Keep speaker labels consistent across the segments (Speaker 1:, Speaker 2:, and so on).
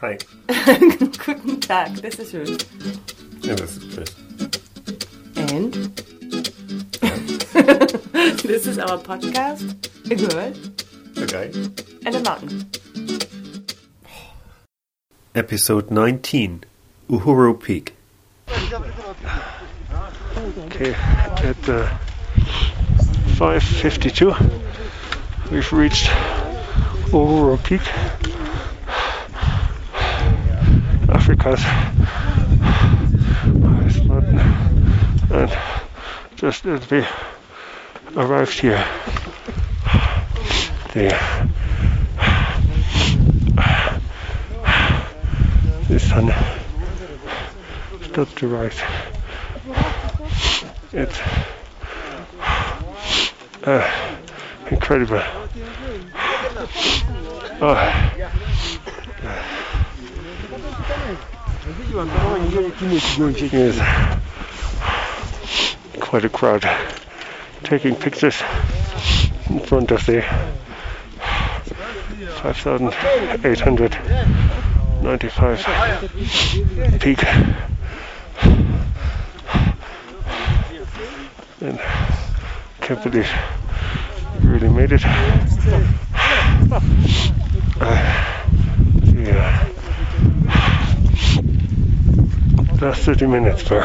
Speaker 1: Hi.
Speaker 2: Guten Tag, this is Ruth.
Speaker 1: And this is Chris.
Speaker 2: And? this is our podcast, A Girl
Speaker 1: The guy.
Speaker 2: and a Mountain.
Speaker 1: Episode 19 Uhuru Peak.
Speaker 3: Okay, at uh, 5.52 we've reached Uhuru Peak, Africa's highest mountain, and just as we arrived here, the the sun started to rise. It's uh, incredible. Oh, yes. Quite a crowd taking pictures in front of the 5,895 peak. And can't believe really made it. Uh, yeah. Last 30 minutes were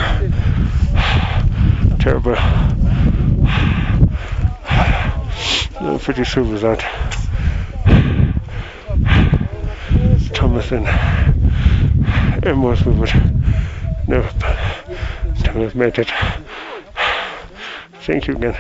Speaker 3: terrible. I'm pretty sure without Thomas and Amos we would never have made it. Thank you again.